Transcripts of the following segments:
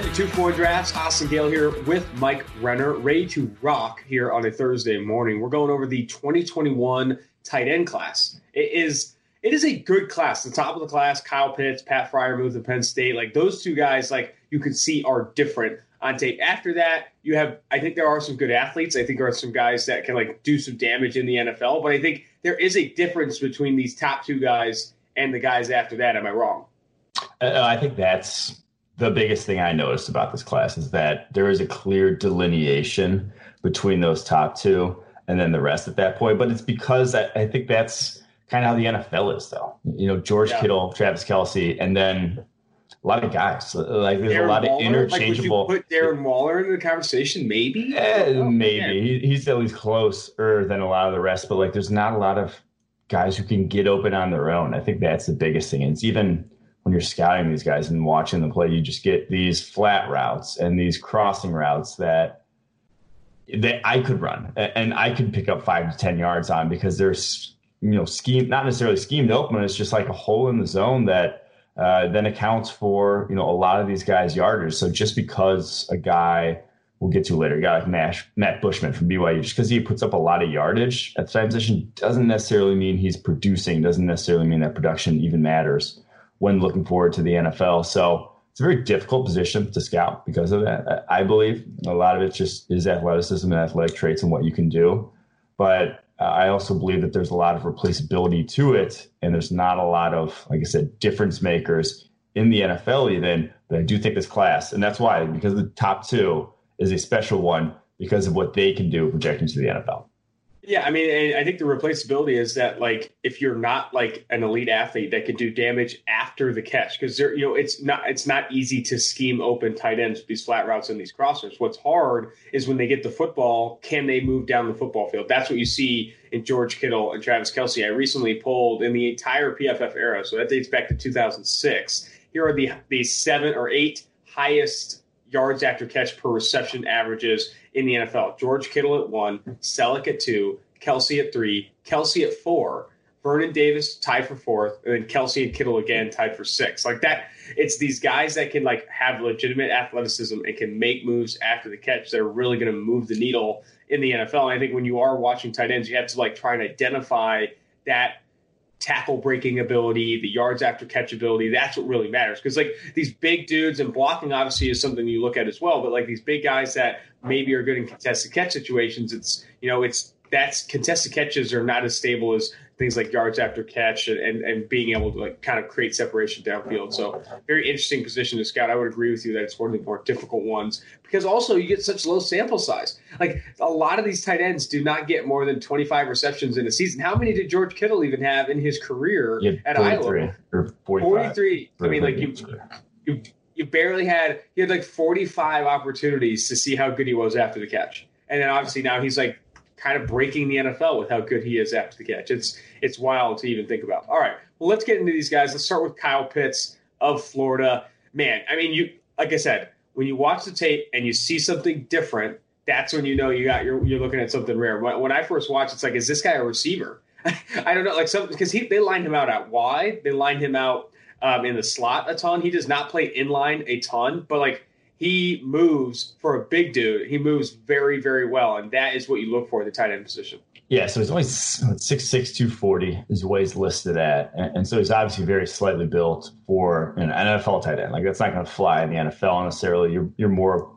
In to 2 4 Drafts. Austin Gayle here with Mike Renner, ready to rock here on a Thursday morning. We're going over the 2021 tight end class. It is it is a good class. The top of the class, Kyle Pitts, Pat Freiermuth of Penn State, like those two guys, like you can see are different on tape. After that, you have I think there are some good athletes. I think there are some guys that can like do some damage in the NFL, but I think there is a difference between these top two guys and the guys after that. Am I wrong? Uh, I think that's the biggest thing I noticed about this class is that there is a clear delineation between those top two and then the rest at that point. But it's because I, I think that's kind of how the NFL is, though. You know, George yeah. Kittle, Travis Kelce, and then a lot of guys. Like there's Darren a lot Waller? of interchangeable. Like, put Darren Waller in the conversation? Maybe. Eh, maybe he, he's at least closer than a lot of the rest. But like, there's not a lot of guys who can get open on their own. I think that's the biggest thing. And it's even when you're scouting these guys and watching them play, you just get these flat routes and these crossing routes that that I could run and I could pick up five to ten yards on because there's you know scheme not necessarily schemed open, it's just like a hole in the zone that uh, then accounts for you know a lot of these guys' yarders. So just because a guy we'll get to later, a guy like Matt, Matt Bushman from BYU, just because he puts up a lot of yardage at the position doesn't necessarily mean he's producing. Doesn't necessarily mean that production even matters when looking forward to the NFL. So it's a very difficult position to scout because of that. I believe a lot of it just is athleticism and athletic traits and what you can do. But uh, I also believe that there's a lot of replaceability to it, and there's not a lot of, like I said, difference makers in the NFL even. But I do think this class, and that's why because the top two is a special one because of what they can do projecting to the NFL. Yeah, I mean, I think the replaceability is that like if you're not like an elite athlete that can do damage after the catch, because there, you know, it's not it's not easy to scheme open tight ends with these flat routes and these crossers. What's hard is when they get the football, can they move down the football field? That's what you see in George Kittle and Travis Kelce I recently pulled in the entire PFF era, so that dates back to 2006. Here are the the seven or eight highest yards after catch per reception averages in the NFL. George Kittle at one, Celek at two, Kelce at three, Kelce at four, Vernon Davis tied for fourth, and then Kelce and Kittle again tied for six. Like that, it's these guys that can like have legitimate athleticism and can make moves after the catch that are really going to move the needle in the NFL. And I think when you are watching tight ends, you have to like try and identify that tackle breaking ability, the yards after catch ability. That's what really matters. Because like these big dudes and blocking obviously is something you look at as well. But like these big guys that maybe are good in contested catch situations, it's you know it's that's contested catches are not as stable as things like yards after catch and, and, and, being able to like kind of create separation downfield. So very interesting position to scout. I would agree with you that it's one of the more difficult ones because also you get such low sample size. Like a lot of these tight ends do not get more than 25 receptions in a season. How many did George Kittle even have in his career at Iowa? Or 43. I mean, like you, you, you barely had, he had like 45 opportunities to see how good he was after the catch. And then obviously now he's like kind of breaking the NFL with how good he is after the catch. It's it's wild to even think about. All right, well, let's get into these guys. Let's start with Kyle Pitts of Florida. Man, I mean, you like I said, when you watch the tape and you see something different, that's when you know you got you're, you're looking at something rare. When I first watched, it's like, is this guy a receiver? I don't know, like some because he they lined him out at wide, they lined him out um, in the slot a ton. He does not play in line a ton, but like he moves for a big dude. He moves very, very well, and that is what you look for in the tight end position. Yeah, so he's only six six two forty is what he's listed at, and, and, so he's obviously very slightly built for an NFL tight end. Like that's not going to fly in the NFL necessarily. You're you're more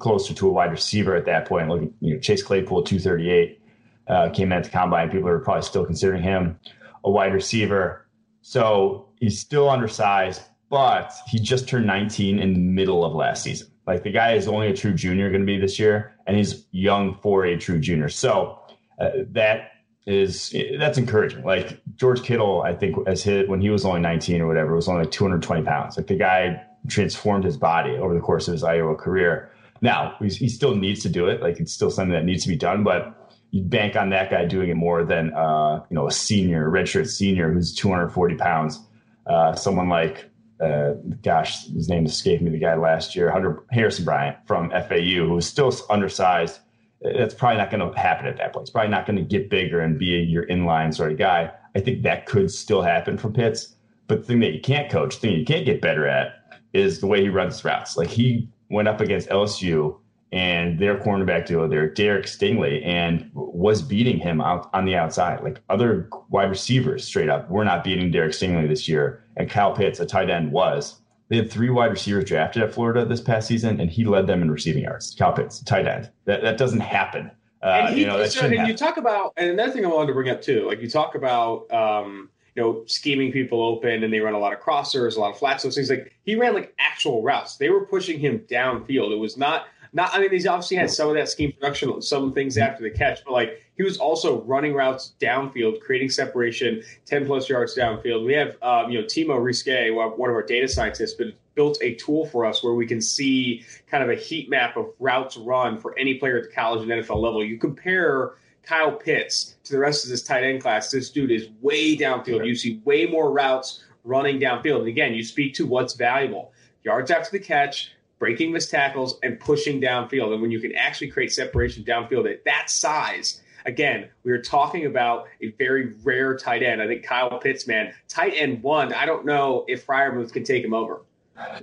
closer to a wide receiver at that point. Look, you know, Chase Claypool two thirty eight uh, came at the combine. People are probably still considering him a wide receiver. So he's still undersized, but he just turned 19 in the middle of last season. Like the guy is only a true junior going to be this year, and he's young for a true junior. So uh, that is that's encouraging. Like George Kittle, I think as hit when he was only 19 or whatever, was only like 220 pounds. Like the guy transformed his body over the course of his Iowa career. Now he still needs to do it. Like it's still something that needs to be done, but you bank on that guy doing it more than uh, you know a senior, redshirt senior who's 240 pounds. Uh, someone like uh, gosh, his name escaped me, the guy last year, Hunter Harrison Bryant from FAU, who was still undersized. That's probably not going to happen at that point. It's probably not going to get bigger and be a, your inline sort of guy. I think that could still happen from Pitts. But the thing that you can't coach, the thing you can't get better at is the way he runs routes. Like he went up against LSU and their cornerback duo there, Derek Stingley, and was beating him out on the outside. Like other wide receivers, straight up, were not beating Derek Stingley this year, and Kyle Pitts, a tight end, was. They had three wide receivers drafted at Florida this past season, and he led them in receiving yards. Kyle Pitts, tight end. That that doesn't happen. Uh, and he, you know, so, and happen. you talk about, and another thing I wanted to bring up too, like you talk about. Um, you know, scheming people open and they run a lot of crossers, a lot of flats, those things. Like he ran like actual routes. They were pushing him downfield. It was not not, I mean, he's obviously had some of that scheme production, some things after the catch, but like he was also running routes downfield, creating separation, ten plus yards downfield. We have, um, you know, Timo Riske, one of our data scientists, but built a tool for us where we can see kind of a heat map of routes run for any player at the college and NFL level. You compare Kyle Pitts to the rest of this tight end class. This dude is way downfield. You see way more routes running downfield. And again, you speak to what's valuable yards after the catch breaking missed tackles, and pushing downfield. And when you can actually create separation downfield at that size, again, we are talking about a very rare tight end. I think Kyle Pitts, man, tight end one. I don't know if Freiermuth can take him over.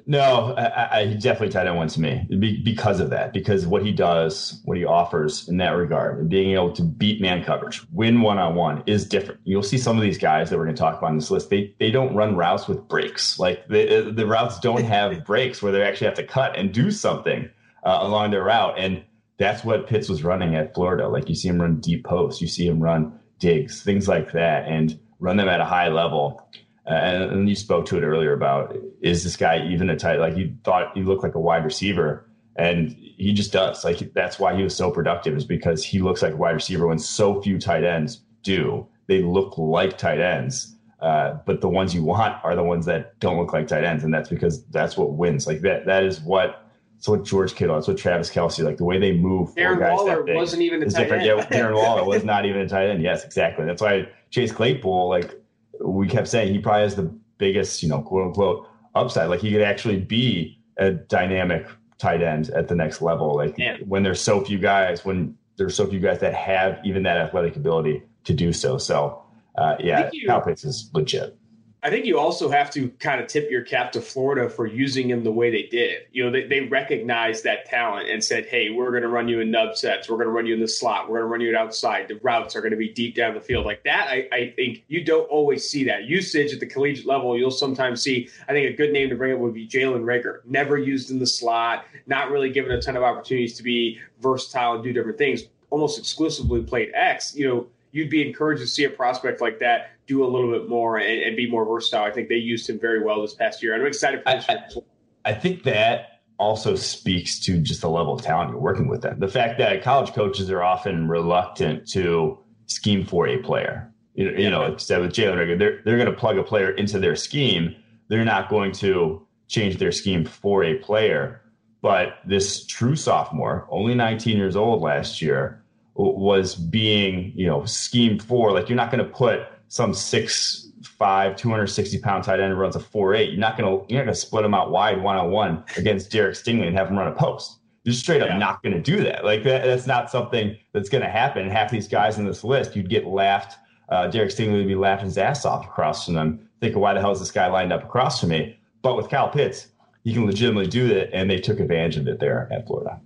No, I, I definitely tight end one to me because of that. Because what he does, what he offers in that regard, and being able to beat man coverage, win one on one is different. You'll see some of these guys that we're going to talk about on this list. They they don't run routes with breaks. Like the the routes don't have breaks where they actually have to cut and do something uh, along their route. And that's what Pitts was running at Florida. Like you see him run deep posts, you see him run digs, things like that, and run them at a high level. And, you spoke to it earlier about is this guy even a tight? Like you thought you looked like a wide receiver, and he just does. Like that's why he was so productive is because he looks like a wide receiver when so few tight ends do. They look like tight ends, uh, but the ones you want are the ones that don't look like tight ends, and that's because that's what wins. Like that. That is what. That's what George Kittle. That's what Travis Kelce, Like the way they move. Darren guys Waller wasn't even a tight different. end. Yeah, Darren Waller was not even a tight end. Yes, exactly. That's why Chase Claypool like we kept saying he probably has the biggest, you know, quote unquote upside. Like he could actually be a dynamic tight end at the next level. Like yeah. when there's so few guys, when there's so few guys that have even that athletic ability to do so. So uh, yeah, Kyle Pitts is legit. I think you also have to kind of tip your cap to Florida for using him the way they did. You know, they, they recognized that talent and said, hey, we're going to run you in nub sets. We're going to run you in the slot. We're going to run you outside. The routes are going to be deep down the field. Like that, I, I think you don't always see that. Usage at the collegiate level, you'll sometimes see, I think a good name to bring up would be Jalen Reagor. Never used in the slot, not really given a ton of opportunities to be versatile and do different things. Almost exclusively played X. You know, you'd be encouraged to see a prospect like that do a little bit more and, and be more versatile. I think they used him very well this past year. I'm excited for this I, I, I think that also speaks to just the level of talent you're working with them. The fact that college coaches are often reluctant to scheme for a player. You, you know, instead with Jalen Reagor, they're they're going to plug a player into their scheme. They're not going to change their scheme for a player. But this true sophomore, only 19 years old last year, was being you know schemed for. Like you're not going to put some six five, 260 pound tight end runs a four eight. You're not gonna you're not gonna split him out wide one on one against Derek Stingley and have him run a post. You're straight up yeah. not going to do that. Like that, that's not something that's going to happen. And Half these guys in this list, you'd get laughed. Uh, Derek Stingley would be laughing his ass off across from them, thinking, "Why the hell is this guy lined up across from me?" But with Kyle Pitts, he can legitimately do that, and they took advantage of it there at Florida.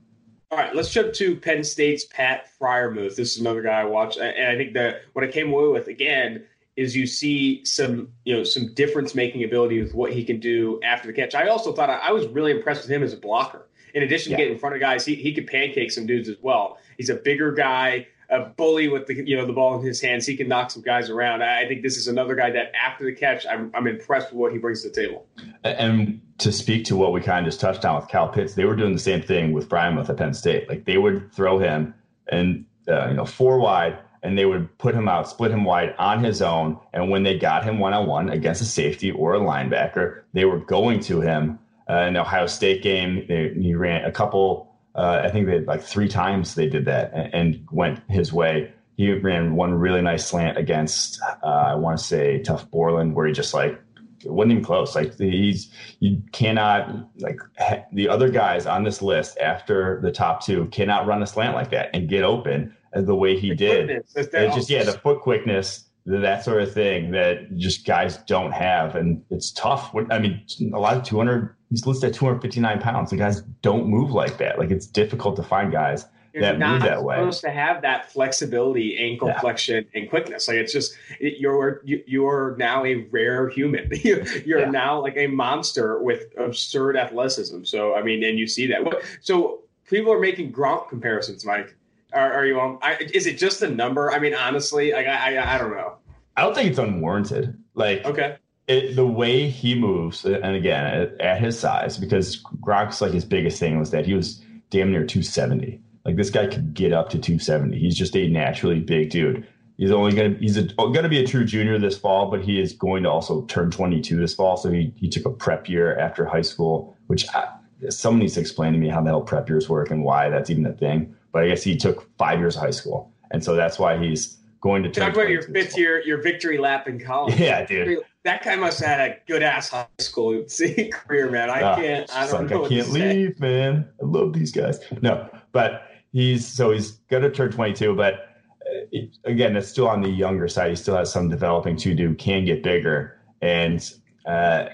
All right, let's jump to Penn State's Pat Freiermuth. This is another guy I watched, and I think that what I came away with again is you see some you know some difference making ability with what he can do after the catch. I also thought I, I was really impressed with him as a blocker. In addition yeah. to getting in front of guys, he, he could pancake some dudes as well. He's a bigger guy, a bully with the you know the ball in his hands. He can knock some guys around. I, think this is another guy that after the catch, I'm, I'm impressed with what he brings to the table. And to speak to what we kind of just touched on with Cal Pitts, they were doing the same thing with Freiermuth at Penn State. Like they would throw him and uh, you know four wide and they would put him out, split him wide on his own. And when they got him one on one against a safety or a linebacker, they were going to him. Uh, in the Ohio State game, they, he ran a couple. Uh, I think they had like three times they did that and, and, went his way. He ran one really nice slant against uh, I want to say Tuf Borland, where he just like it wasn't even close. Like he's you cannot like ha- the other guys on this list after the top two cannot run a slant like that and get open the way he the did. It's just yeah, the foot quickness, that sort of thing that just guys don't have, and it's tough. I mean, a lot of 200 he's listed at 259 pounds. The guys don't move like that. Like it's difficult to find guys You're that move that way. supposed to have that flexibility, ankle Yeah. flexion, and quickness. Like it's just it, you're you, you're now a rare human. You- you're Yeah. now like a monster with absurd athleticism. So I mean, and you see that. So people are making Gronk comparisons, Mike. Are, are you on? I, is it just a number? I mean, honestly, like I, I I don't know. I don't think it's unwarranted. Like Okay, it, the way he moves, uh, and again at, at his size, because Gronk's like his biggest thing was that he was damn near 270. Like this guy could get up to 270. He's just a naturally big dude. He's only gonna he's a, oh, gonna be a true junior this fall, but he is going to also turn 22 this fall. So he he took a prep year after high school, which uh, I, someone needs to explain to me how the hell prep years work and why that's even a thing. But I guess he took five years of high school, and so that's why he's going to turn talk about your fifth year, your victory lap in college. Yeah, dude. That guy must have had a good ass high school career, man. I Ah, can't. I don't like, know. I can't say. leave, man. I love these guys. No, but he's so he's going to turn 22, but uh, it, again, it's still on the younger side. He still has some developing to do. Can get bigger, and uh,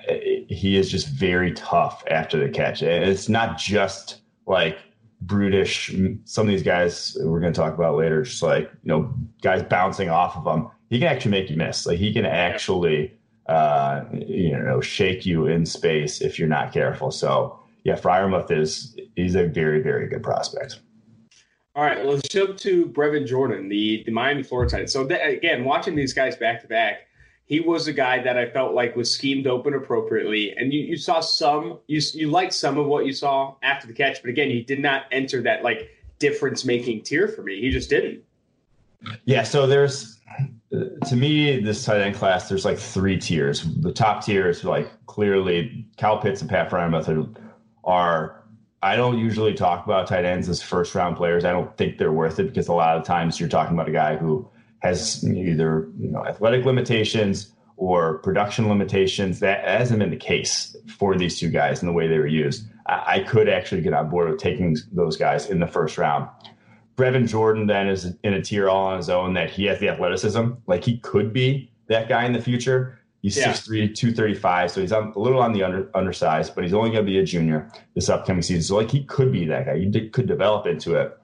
he is just very tough after the catch. And it's not just like brutish. Some of these guys we're going to talk about later, just like you know, guys bouncing off of him. He can actually make you miss. Like he can actually uh, you know, shake you in space if you're not careful. So yeah, Freiermuth is he's a very, very good prospect. All right, let's jump to Brevin Jordan, the, the Miami Florida Titan. So again, watching these guys back to back, he was a guy that I felt like was schemed open appropriately, and you, you saw some you you liked some of what you saw after the catch, but again, he did not enter that like difference making tier for me. He just didn't. Yeah, so there's uh, to me this tight end class. There's like three tiers. The top tier is like clearly Cal Pitts and Pat Freiermuth are, are. I don't usually talk about tight ends as first round players. I don't think they're worth it because a lot of times you're talking about a guy who has either you know athletic limitations or production limitations. That hasn't been the case for these two guys in the way they were used. I, I could actually get on board with taking those guys in the first round. Brevin Jordan then is in a tier all on his own that he has the athleticism. Like he could be that guy in the future. He's Yeah. 6'3, 235. So he's on, a little on the under, undersized, but he's only going to be a junior this upcoming season. So like he could be that guy. He did, could develop into it.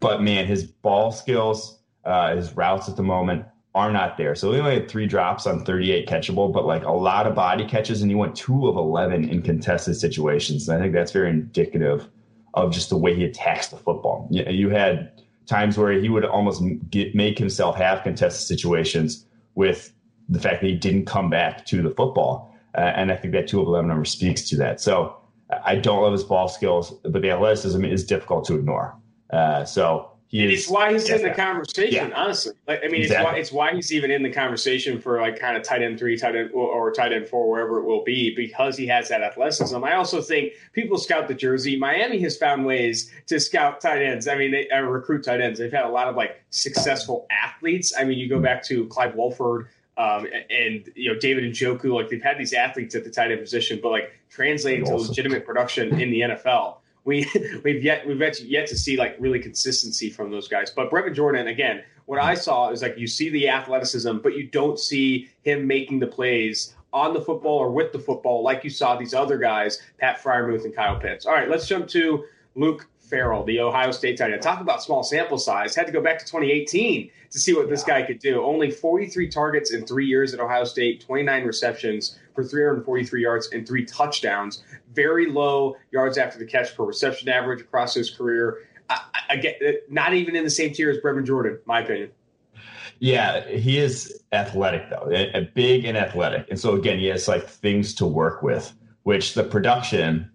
But man, his ball skills, uh, his routes at the moment are not there. So he only had three drops on 38 catchable, but like a lot of body catches, and he went two of 11 in contested situations. And I think that's very indicative of just the way he attacks the football. You, had times where he would almost get, make himself have contested situations with the fact that he didn't come back to the football. Uh, and I think that 2 of 11 number speaks to that. So I don't love his ball skills, but the athleticism is difficult to ignore. Uh, so he is. It's why he's in the yeah. conversation, honestly. Like, I mean, it's why it's why he's even in the conversation for like kind of tight end three, tight end or, or tight end four, wherever it will be, because he has that athleticism. I also think people scout the jersey. Miami has found ways to scout tight ends. I mean, they uh, recruit tight ends. They've had a lot of like successful athletes. I mean, you go back to Clive Walford. Um, and you know David Njoku, like they've had these athletes at the tight end position, but like translating to legitimate production in the NFL, we we've yet we've yet to, yet to see like really consistency from those guys. But Brevin Jordan, again, what I saw is like you see the athleticism, but you don't see him making the plays on the football or with the football like you saw these other guys, Pat Freiermuth and Kyle Pitts. All right, let's jump to Luke Farrell, the Ohio State tight end. Talk about small sample size. Had to go back to 2018 to see what this guy could do. Only 43 targets in three years at Ohio State, 29 receptions for 343 yards and three touchdowns. Very low yards after the catch per reception average across his career. I, I, get uh, not even in the same tier as Brevin Jordan, my opinion. Yeah, he is athletic though, a, a big and athletic, and so again, he has like things to work with, which the production,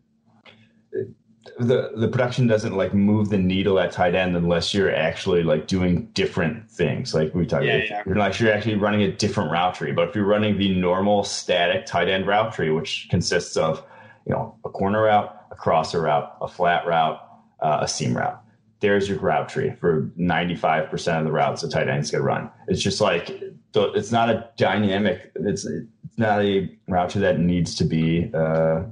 the the production doesn't like move the needle at tight end unless you're actually like doing different things. Like we talked, Yeah, about, yeah. you're like you're actually running a different route tree. But if you're running the normal static tight end route tree, which consists of you know a corner route, a crosser route, a flat route, uh, a seam route there's your route tree for 95% of the routes a tight end's going to run. It's just like, it's not a dynamic, it's, it's not a route tree that needs to be, uh,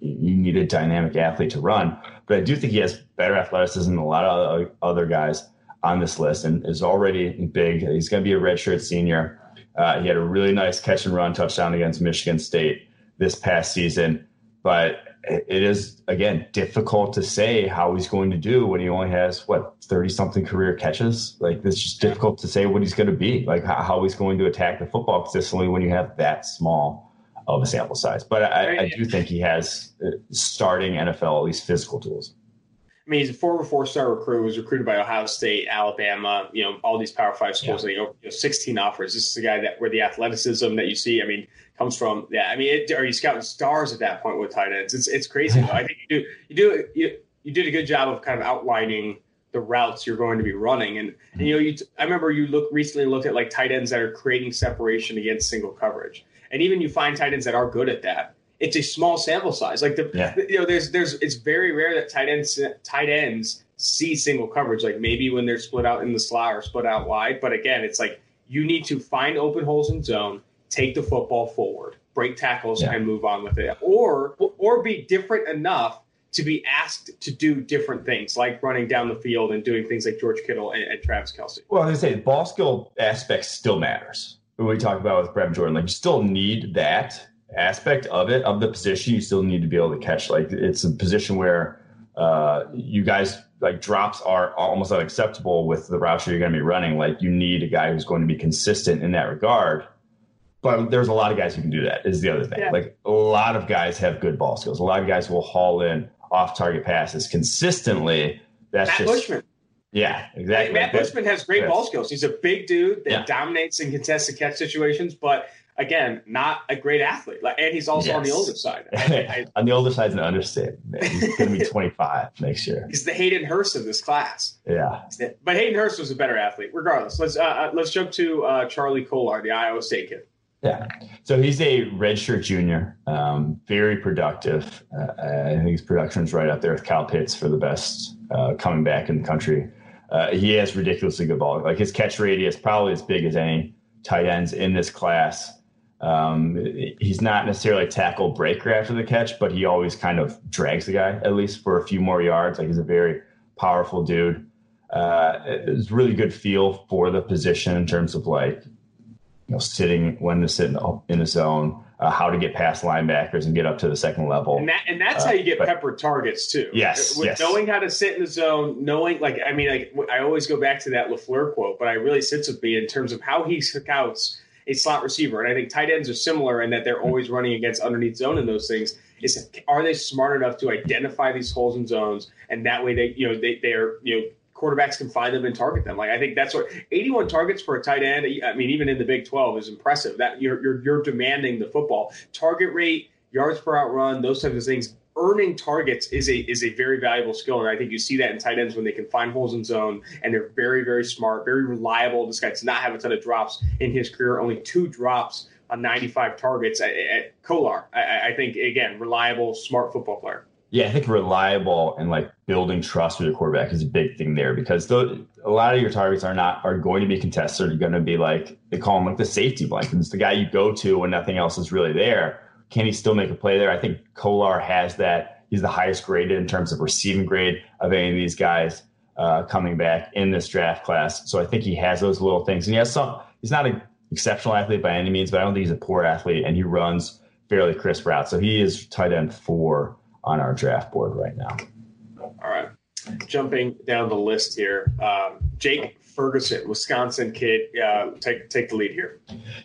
you need a dynamic athlete to run. But I do think he has better athleticism than a lot of other guys on this list and is already big. He's going to be a redshirt senior. Uh, he had a really nice catch and run touchdown against Michigan State this past season. But it is again difficult to say how he's going to do when he only has what 30 something career catches? Like it's just difficult to say what he's going to be like how, he's going to attack the football consistently when you have that small of a sample size. But i, I do think he has uh, starting nfl at least physical tools I mean, he's a former four-star recruit. Was recruited by Ohio State, Alabama. You know, all these Power Five schools. Yeah. You know, 16 offers. This is a guy that where the athleticism that you see. I mean, comes from. Yeah, I mean, it, are you scouting stars at that point with tight ends? It's it's crazy. I think you do you do you, you did a good job of kind of outlining the routes you're going to be running. And, and you know, you, I remember you look recently looked at like tight ends that are creating separation against single coverage, and even you find tight ends that are good at that it's a small sample size. Like the, yeah. you know, there's there's it's very rare that tight ends tight ends see single coverage. Like maybe when they're split out in the slot or split out wide. But again, it's like you need to find open holes in zone, take the football forward, break tackles, yeah. and move on with it, or or be different enough to be asked to do different things, like running down the field and doing things like George Kittle and, and Travis Kelce. Well, I was say ball skill aspect still matters. When we talk about with Brevin Jordan, like you still need that aspect of it of the position you still need to be able to catch like it's a position where uh, you guys like drops are almost unacceptable with the routes you're going to be running like you need a guy who's going to be consistent in that regard but there's a lot of guys who can do that is the other thing yeah. like a lot of guys have good ball skills a lot of guys will haul in off target passes consistently that's Matt just Bushman. Yeah, exactly. Matt Bushman has great ball skills. He's a big dude that yeah. dominates in contested catch situations, but again, not a great athlete. Like, and he's also yes. on the older side. I, on the older side is an understatement. He's going to be 25 next year. He's the Hayden Hurst of this class. Yeah, but Hayden Hurst was a better athlete. Regardless, let's uh, uh, let's jump to uh, Charlie Kolar, the Iowa State kid. Yeah, so he's a redshirt junior, um, very productive. Uh, I think his production is right up there with Cal Pitts for the best uh, coming back in the country. Uh, he has ridiculously good ball. Like his catch radius, probably as big as any tight ends in this class. Um, he's not necessarily a tackle breaker after the catch, but he always kind of drags the guy at least for a few more yards. Like he's a very powerful dude. Uh, it's really good feel for the position in terms of like you know sitting when to sit in, a zone, uh, how to get past linebackers and get up to the second level. And, that, and that's uh, how you get but, peppered targets too. Yes, With yes. Knowing how to sit in the zone, knowing like I mean, like I always go back to that Lafleur quote, but I really sits with me in terms of how he scouts a slot receiver. And I think tight ends are similar in that they're hmm. always running against underneath zone and those things. Is are they smart enough to identify these holes and zones, and that way they you know they they're you know quarterbacks can find them and target them. Like I think that's what 81 targets for a tight end. I mean, even in the Big 12 is impressive. That you're you're, you're demanding the football target rate, yards per outrun, those types of things earning targets is a is a very valuable skill, and I think you see that in tight ends when they can find holes in zone and they're very very smart, very reliable. This guy does not have a ton of drops in his career, only two drops on 95 targets at, at Kolar. I, I think again, reliable, smart football player. Yeah, I think reliable and like building trust with your quarterback is a big thing there because a lot of your targets are not are going to be contested. You're going to be like they call them like the safety blanket. It's the guy you go to when nothing else is really there can he still make a play there? I think Kolar has that. He's the highest graded in terms of receiving grade of any of these guys uh, coming back in this draft class. So I think he has those little things. And he has some, he's not an exceptional athlete by any means, but I don't think he's a poor athlete and he runs fairly crisp routes. So he is tight end four on our draft board right now. All right. Jumping down the list here, um, Jake Ferguson, Wisconsin kid, uh, take take the lead here.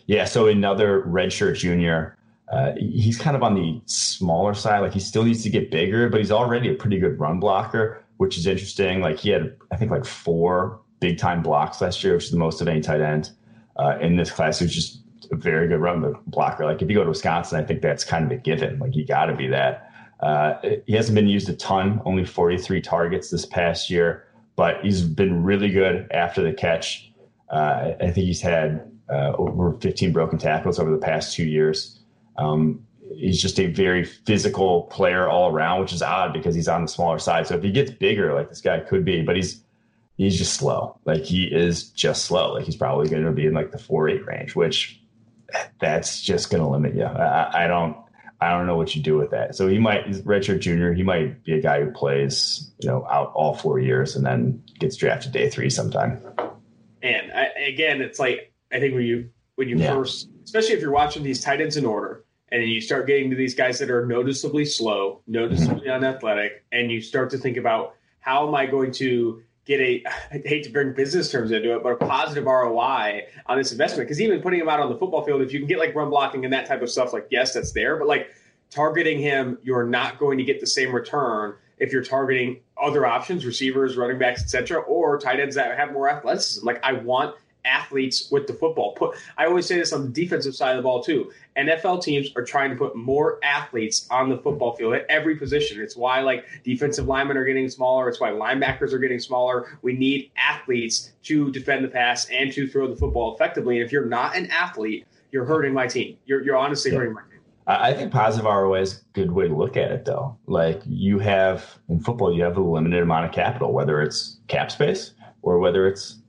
Yeah, so another redshirt junior. Uh, he's kind of on the smaller side. Like he still needs to get bigger, but he's already a pretty good run blocker, which is interesting. Like he had, I think, like four big time blocks last year, which is the most of any tight end uh, in this class. Who's just a very good run blocker. Like if you go to Wisconsin, I think that's kind of a given. Like you got to be that. Uh, he hasn't been used a ton, only 43 targets this past year, but he's been really good after the catch. Uh, I think he's had uh, over 15 broken tackles over the past two years. Um, he's just a very physical player all around, which is odd because he's on the smaller side. So if he gets bigger, like this guy could be, but he's he's just slow. Like he is just slow. Like he's probably going to be in like the four eight range, which that's just going to limit you. I, I, don't. I don't know what you do with that. So he might, redshirt junior, he might be a guy who plays, you know, out all four years and then gets drafted day three sometime. And I, again, it's like I think when you when you yeah. first, especially if you're watching these tight ends in order, and then you start getting to these guys that are noticeably slow, noticeably mm-hmm. unathletic, and you start to think about how am I going to get a I hate to bring business terms into it, but a positive ROI on this investment. Because even putting him out on the football field, if you can get like run blocking and that type of stuff, like yes, that's there, but like targeting him, you're not going to get the same return if you're targeting other options, receivers, running backs, etc., or tight ends that have more athleticism. Like I want athletes with the football. Put I always say this on the defensive side of the ball too. NFL teams are trying to put more athletes on the football field at every position. It's why like defensive linemen are getting smaller. It's why linebackers are getting smaller. We need athletes to defend the pass and to throw the football effectively. And if you're not an athlete, you're hurting my team. You're you're honestly yeah. hurting my team. I think positive ROI is a good way to look at it, though. Like you have in football, you have a limited amount of capital, whether it's cap space or whether it's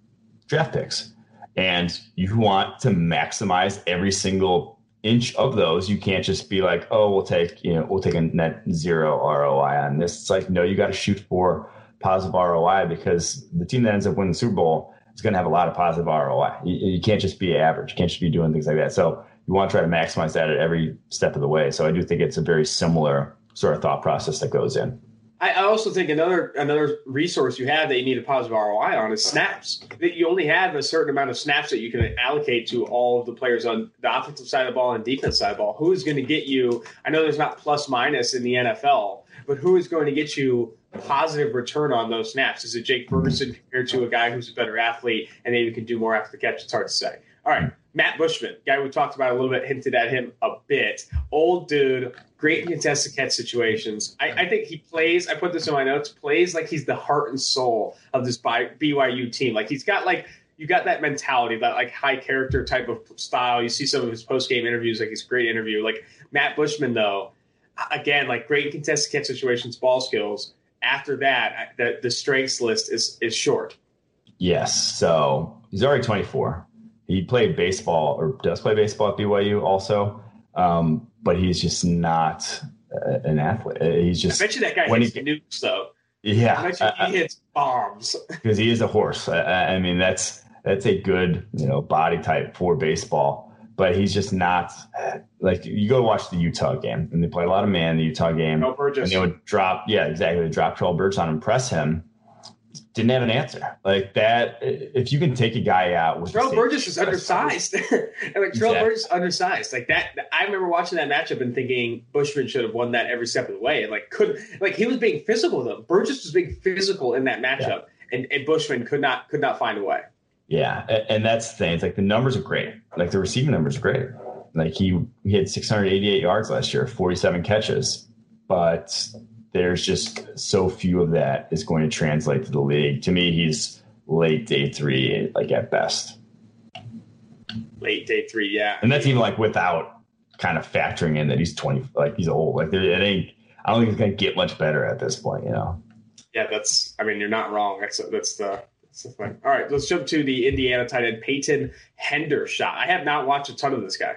draft picks and you want to maximize every single inch of those. You can't just be like, oh, we'll take you know we'll take a net zero ROI on this. It's like no, you got to shoot for positive ROI because the team that ends up winning the Super Bowl is going to have a lot of positive ROI. You, you can't just be average. You can't just be doing things like that. So you want to try to maximize that at every step of the way. So I do think it's a very similar sort of thought process that goes in. I also think another another resource you have that you need a positive ROI on is snaps. That you only have a certain amount of snaps that you can allocate to all of the players on the offensive side of the ball and defense side of the ball. Who is going to get you? I know there's not plus minus in the NFL, but who is going to get you positive return on those snaps? Is it Jake Ferguson compared to a guy who's a better athlete and maybe can do more after the catch? It's hard to say. All right, Matt Bushman, guy we talked about a little bit, hinted at him a bit. Old dude, great in contested catch situations. I, I, think he plays. I put this in my notes. Plays like he's the heart and soul of this BYU team. Like he's got like you got that mentality, that like high character type of style. You see some of his post game interviews. Like he's a great interview. Like Matt Bushman though, again like great in contested catch situations, ball skills. After that, the the strengths list is is short. Yes. So he's already 24. He played baseball or does play baseball at BYU also. Um, but he's just not uh, an athlete. Uh, he's just. I bet you that guy when hits he, nukes though. Yeah, I bet you he hits bombs because he is a horse. I, I, mean, that's that's a good you know body type for baseball, but he's just not like you go watch the Utah game and they play a lot of man in the Utah game. No Burgess. And they would drop, yeah, exactly. They drop Terrell Burgess on impress him didn't have an answer like that. If you can take a guy out with Terrell Burgess is undersized, and like Terrell exactly. Burgess undersized like that. I remember watching that matchup and thinking Bushman should have won that every step of the way, and like couldn't like he was being physical though. Burgess was being physical in that matchup, yeah. and, and Bushman could not could not find a way. Yeah, and that's the thing. It's like the numbers are great. Like the receiving numbers are great. Like he he had 688 yards last year, 47 catches, but there's just so few of that is going to translate to the league. To me, he's late day three, like at best. Late day three, yeah. And that's even like without kind of factoring in that he's 20, like he's old. Like there, it ain't, I don't think it's going to get much better at this point, you know? Yeah, that's, I mean, you're not wrong. That's, that's the, that's the thing. All right, let's jump to the Indiana tight end, Peyton Hendershot. I have not watched a ton of this guy.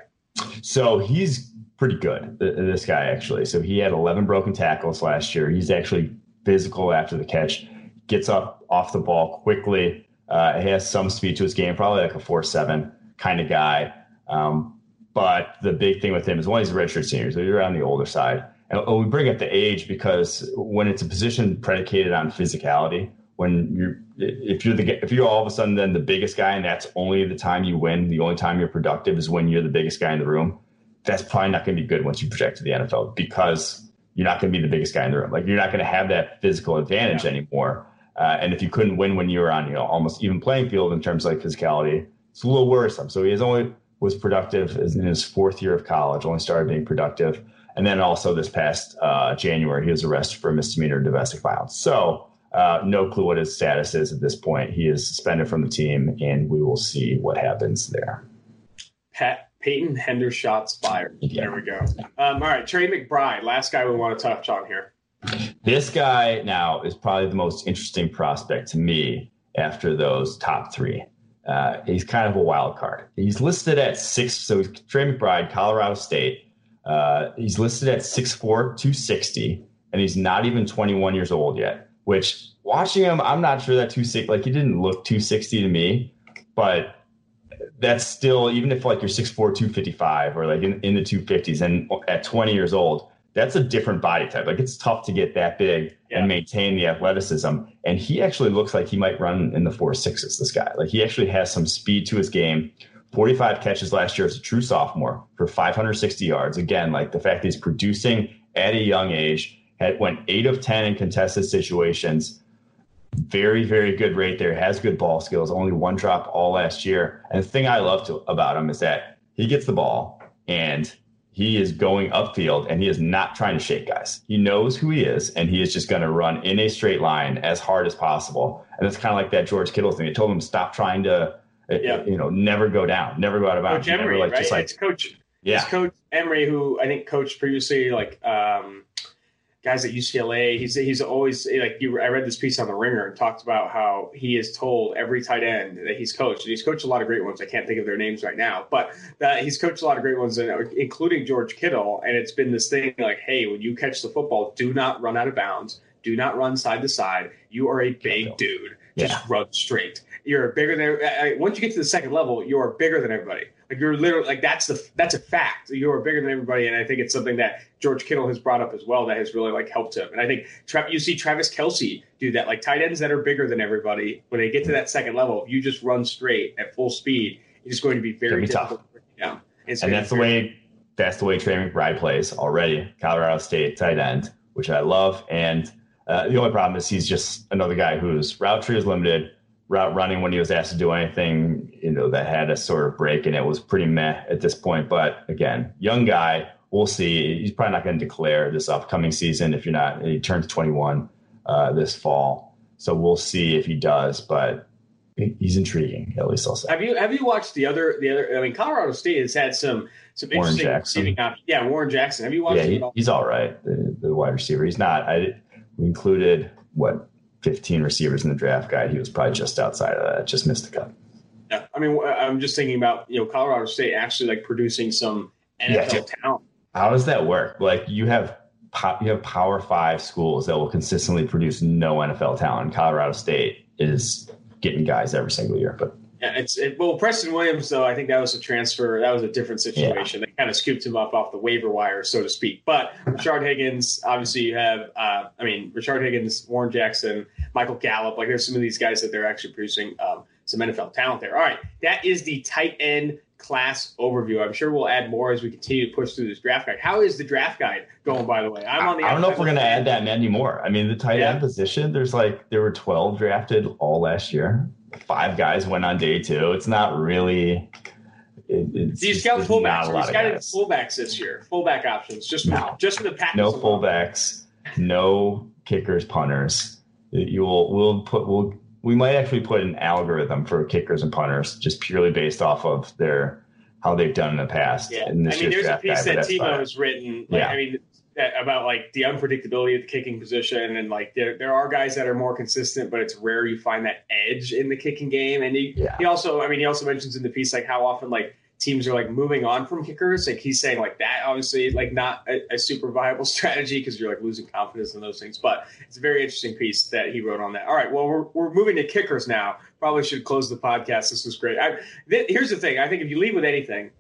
So he's pretty good. This guy actually. So he had 11 broken tackles last year. He's actually physical after the catch, gets up off the ball quickly. Uh, he has some speed to his game, probably like a four seven kind of guy. Um, but the big thing with him is one, he's a redshirt senior, so you're on the older side. And we bring up the age because when it's a position predicated on physicality, when you're if you're the if you're all of a sudden then the biggest guy and that's only the time you win, the only time you're productive is when you're the biggest guy in the room that's probably not going to be good once you project to the NFL because you're not going to be the biggest guy in the room. Like you're not going to have that physical advantage yeah. anymore. Uh, and if you couldn't win when you were on, you know, almost even playing field in terms of like physicality, it's a little worrisome. So he has only was productive in his fourth year of college, only started being productive. And then also this past uh, January, he was arrested for misdemeanor domestic violence. So uh, no clue what his status is at this point. He is suspended from the team, and we will see what happens there. Pat Peyton Hendershot's fired. Yeah. There we go. Um, all right, Trey McBride, last guy we want to touch on here. This guy now is probably the most interesting prospect to me after those top three. Uh, he's kind of a wild card. He's listed at six. So Trey McBride, Colorado State. Uh, he's listed at 6'4, 260, and he's not even 21 years old yet. Which watching him, I'm not sure that 260, like he didn't look 260 to me, but that's still even if like you're 6'4", 255 or like in, in the 250s and at 20 years old, that's a different body type. Like it's tough to get that big yeah. and maintain the athleticism. And he actually looks like he might run in the four sixes, this guy. Like he actually has some speed to his game. 45 catches last year as a true sophomore for 560 yards. Again, like the fact that he's producing at a young age, had went eight of 10 in contested situations. Very, very good rate there. Has good ball skills. Only one drop all last year. And the thing I love to, about him is that he gets the ball and he is going upfield and he is not trying to shake guys. He knows who he is and he is just going to run in a straight line as hard as possible. And it's kind of like that George Kittle thing. They told him stop trying to, yeah. you know, never go down, never go out of bounds. Coach Emery, like, right? Just like, it's Coach, yeah. It's Coach Emery, who I think coached previously, like um, guys at UCLA. He's he's always like you. I read this piece on the Ringer and talked about how he is told every tight end that he's coached. And he's coached a lot of great ones. I can't think of their names right now, but uh, he's coached a lot of great ones, including George Kittle. And it's been this thing like, hey, when you catch the football, do not run out of bounds. Do not run side to side. You are a big dude. Just yeah. run straight. You're bigger than. Once you get to the second level, you are bigger than everybody. Like you're literally like that's the that's a fact. You are bigger than everybody, and I think it's something that George Kittle has brought up as well that has really like helped him. And I think you see Travis Kelce do that. Like tight ends that are bigger than everybody, when they get to that second level, you just run straight at full speed, it's going to be very tough. Yeah, and that's the way that's the way Trey McBride plays already. Colorado State tight end, which I love. And uh, the only problem is he's just another guy whose route tree is limited route running when he was asked to do anything, you know, that had a sort of break, and it was pretty meh at this point. But again, young guy, we'll see. He's probably not going to declare this upcoming season if you're not. He turns 21 uh, this fall, so we'll see if he does. But he's intriguing, at least I'll say. Have you have you watched the other the other? I mean, Colorado State has had some some Warren interesting Jackson. receiving options. Yeah, Warren Jackson. Have you watched? Yeah, he, he's all right. The, the wide receiver. He's not. I we included what 15 receivers in the draft guide, he was probably just outside of that, just missed the cut. Yeah, I mean, I'm just thinking about you know Colorado State actually like producing some NFL yeah, talent. How does that work? Like you have you have Power Five schools that will consistently produce no NFL talent. Colorado State is getting guys every single year, but yeah, it's it, well Preston Williams though. I think that was a transfer. That was a different situation. Yeah. They kind of scooped him up off the waiver wire, so to speak. But Rashard Higgins, obviously, you have. Uh, I mean, Rashard Higgins, Warren Jackson, Michael Gallup. Like, there's some of these guys that they're actually producing um, some NFL talent there. All right, that is the tight end class overview. I'm sure we'll add more as we continue to push through this draft guide. How is the draft guide going, by the way? I'm on the. I don't know if we're going to add that many more. I mean, the tight yeah. end position. There's like there were 12 drafted all last year five guys went on day two. It's not really. It, it's, scout fullbacks. You scouting fullbacks this year? Fullback options, just no, just for the Packers. No fullbacks, no kickers, punters. You will we'll put we'll we might actually put an algorithm for kickers and punters just purely based off of their how they've done in the past. Yeah, I mean, there's a piece guy, that Timo has written. Like, yeah. I mean, about like the unpredictability of the kicking position and like there, there are guys that are more consistent but it's rare you find that edge in the kicking game and he, yeah. he also i mean he also mentions in the piece like how often like teams are like moving on from kickers like he's saying like that obviously like not a, a super viable strategy because you're like losing confidence in those things but it's a very interesting piece that he wrote on that. All right well we're, we're moving to kickers now. Probably should close the podcast. This was great. I, th- here's the thing. I think if you leave with anything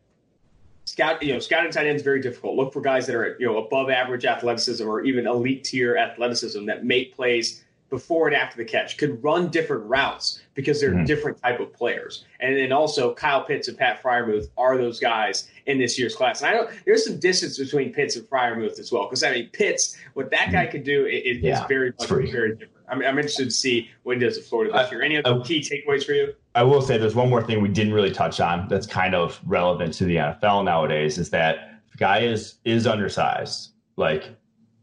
scout, you know, scouting tight ends very difficult. Look for guys that are, you know, above average athleticism or even elite tier athleticism that make plays before and after the catch, could run different routes because they're mm-hmm. different type of players. And then also Kyle Pitts and Pat Freiermuth are those guys in this year's class. And I don't, there's some distance between Pitts and Freiermuth as well. Cause I mean, Pitts, what that guy mm-hmm. could do is yeah, very, much, very different. I'm, I'm, interested to see what he does at Florida this year. Any other key takeaways for you? I will say there's one more thing we didn't really touch on that's kind of relevant to the NFL nowadays is that the guy is is undersized. Like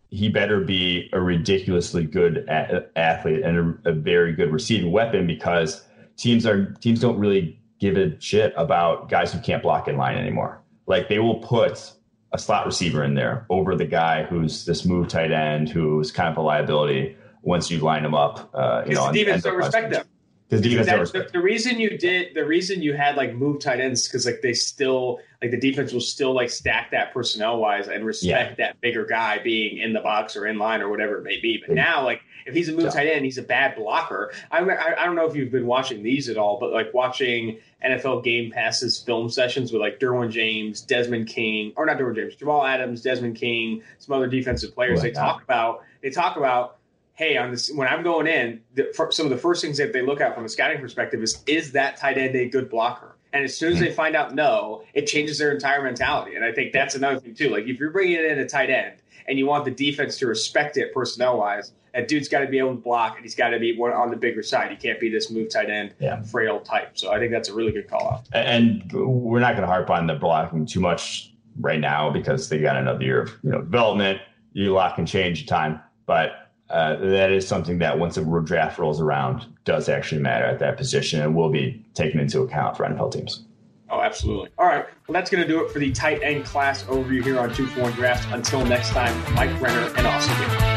he better be a ridiculously good a- athlete and a, a, very good receiving weapon because teams are teams don't really give a shit about guys who can't block in line anymore. Like they will put a slot receiver in there over the guy who's this move tight end who's kind of a liability once you line them up. Uh, you know, the defense don't respect them. Because defense that, the, the, reason you did the reason you had like move tight ends because like they still like the defense will still like stack that personnel wise and respect yeah. that bigger guy being in the box or in line or whatever it may be. But now like if he's a move yeah. tight end, he's a bad blocker. I, I, I don't know if you've been watching these at all, but like watching NFL Game Passes film sessions with like Derwin James, Desmond King, or not Derwin James, Jamal Adams, Desmond King, some other defensive players. Like they talk about they talk about hey, on this when I'm going in, the, some of the first things that they look at from a scouting perspective is is that tight end a good blocker? And as soon as they hmm. find out no, it changes their entire mentality. And I think that's another thing too. Like if you're bringing in a tight end and you want the defense to respect it personnel wise, that dude's got to be able to block and he's got to be one on the bigger side. He can't be this move tight end, yeah. frail type. So I think that's a really good call out. And we're not going to harp on the blocking too much right now because they got another year of you know development. You lock and change in time, but uh, that is something that once the draft rolls around does actually matter at that position and will be taken into account for NFL teams. Oh, absolutely. All right. Well, that's going to do it for the tight end class overview here on 2 4 Drafts. Until next time, Mike Renner and Austin